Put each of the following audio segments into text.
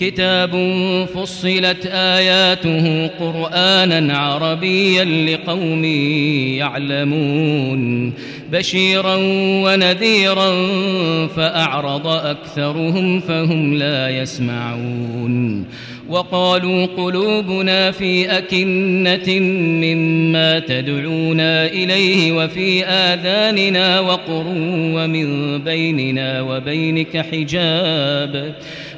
كتاب فصلت آياته قرآنا عربيا لقوم يعلمون. بشيرا ونذيرا فأعرض أكثرهم فهم لا يسمعون. وقالوا قلوبنا في أكنة مما تدعونا إليه وفي آذاننا وقر ومن بيننا وبينك حجاب.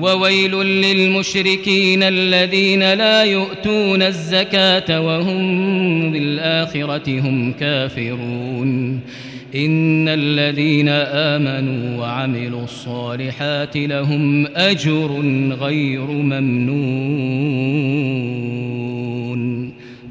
وويل للمشركين الذين لا يؤتون الزكاة وهم بالآخرة هم كافرون. إن الذين آمنوا وعملوا الصالحات لهم أجر غير ممنون.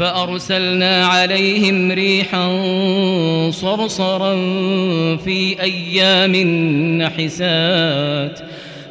فأرسلنا عليهم ريحا صرصرا في أيام نحسات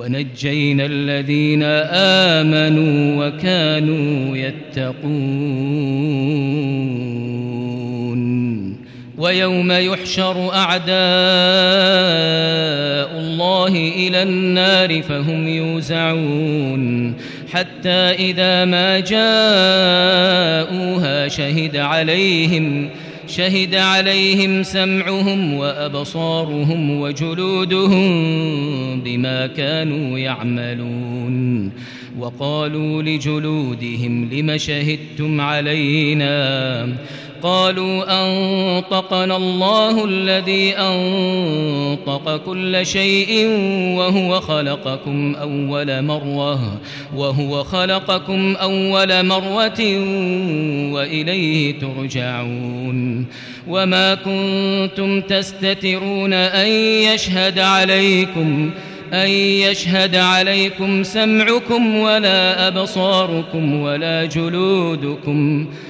ونجينا الذين آمنوا وكانوا يتقون. ويوم يحشر أعداء الله إلى النار فهم يوزعون. حتى إذا ما جاءوها شهد عليهم شهد عليهم سمعهم وأبصارهم وجلودهم بما كانوا يعملون. وقالوا لجلودهم لم شهدتم علينا؟ قالوا أنطقنا الله الذي أنطق كل شيء وهو خلقكم أول مرة وهو خلقكم أول مرة وإليه ترجعون. وما كنتم تستترون أن يشهد عليكم أن يشهد عليكم سمعكم ولا أبصاركم ولا جلودكم.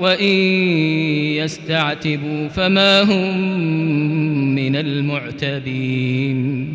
وإن يستعتبوا فما هم من المعتبين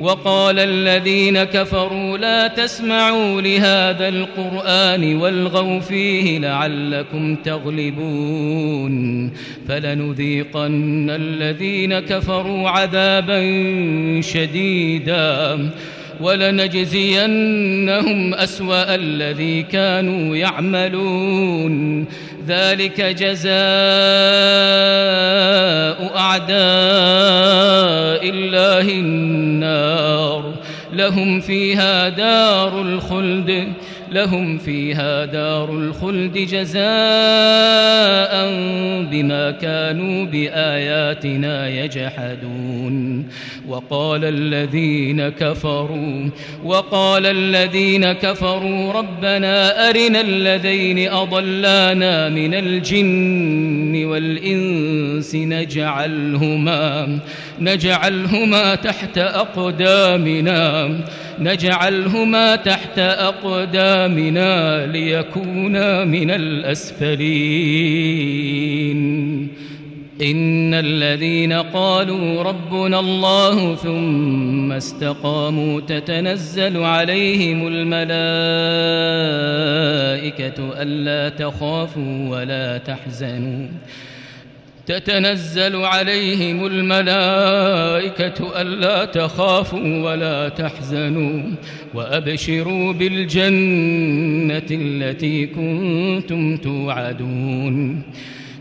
وقال الذين كفروا لا تسمعوا لهذا القرآن والغوا فيه لعلكم تغلبون فلنذيقن الذين كفروا عذابا شديدا ولنجزينهم أسوأ الذي كانوا يعملون. ذلك جزاء أعداء الله النار. لهم فيها دار الخلد. لهم فيها دار الخلد جزاء بما كانوا بآياتنا يجحدون. وقال الذين كفروا وقال الذين كفروا ربنا أرنا الذين أضلانا من الجن والإنس نجعلهما نجعلهما تحت أقدامنا نجعلهما تحت أقدامنا. ليكونا من الأسفلين. إن الذين قالوا ربنا الله ثم استقاموا تتنزل عليهم الملائكة ألا تخافوا ولا تحزنوا. تتنزل عليهم الملائكة ألا تخافوا ولا تحزنوا وأبشروا بالجنة التي كنتم توعدون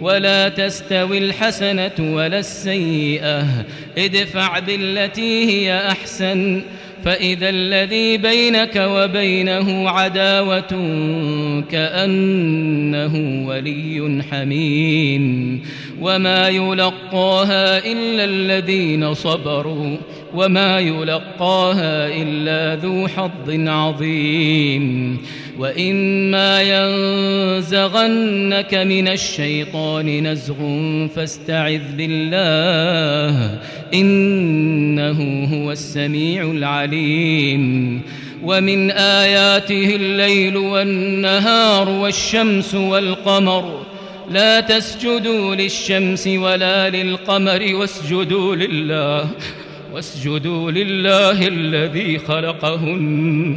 ولا تستوي الحسنة ولا السيئة. ادفع بالتي هي أحسن. فإذا الذي بينك وبينه عداوة كأنه ولي حميم وما يلقاها إلا الذين صبروا وما يلقاها إلا ذو حظ عظيم وإما ينزغنك من الشيطان نزغ فاستعذ بالله إنه هو السميع العليم. ومن آياته الليل والنهار والشمس والقمر. لا تسجدوا للشمس ولا للقمر واسجدوا لله واسجدوا لله الذي خلقهن.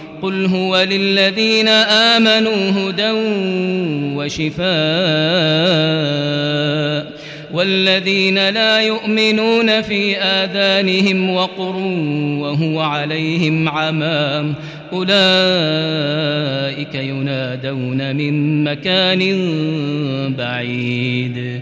قل هو للذين آمنوا هدى وشفاء والذين لا يؤمنون في آذانهم وقر وهو عليهم عمام أولئك ينادون من مكان بعيد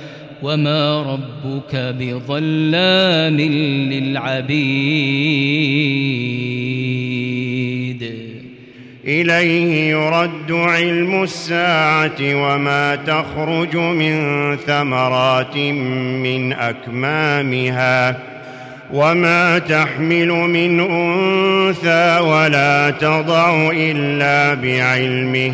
وما ربك بظلام للعبيد إليه يرد علم الساعة وما تخرج من ثمرات من أكمامها وما تحمل من أنثى ولا تضع إلا بعلمه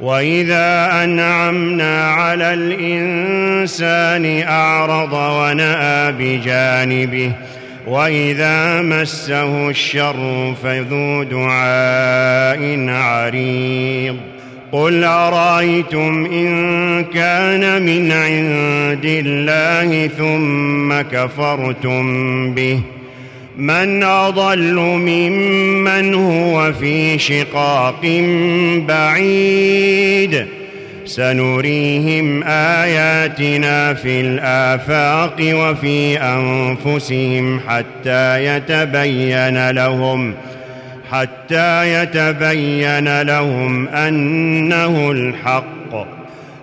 وإذا أنعمنا على الإنسان أعرض ونأى بجانبه وإذا مسه الشر فذو دعاء عريض قل أرأيتم إن كان من عند الله ثم كفرتم به من أضل ممن هو في شقاق بعيد. سنريهم آياتنا في الآفاق وفي أنفسهم حتى يتبين لهم ۖ حتى يتبين لهم أنه الحق.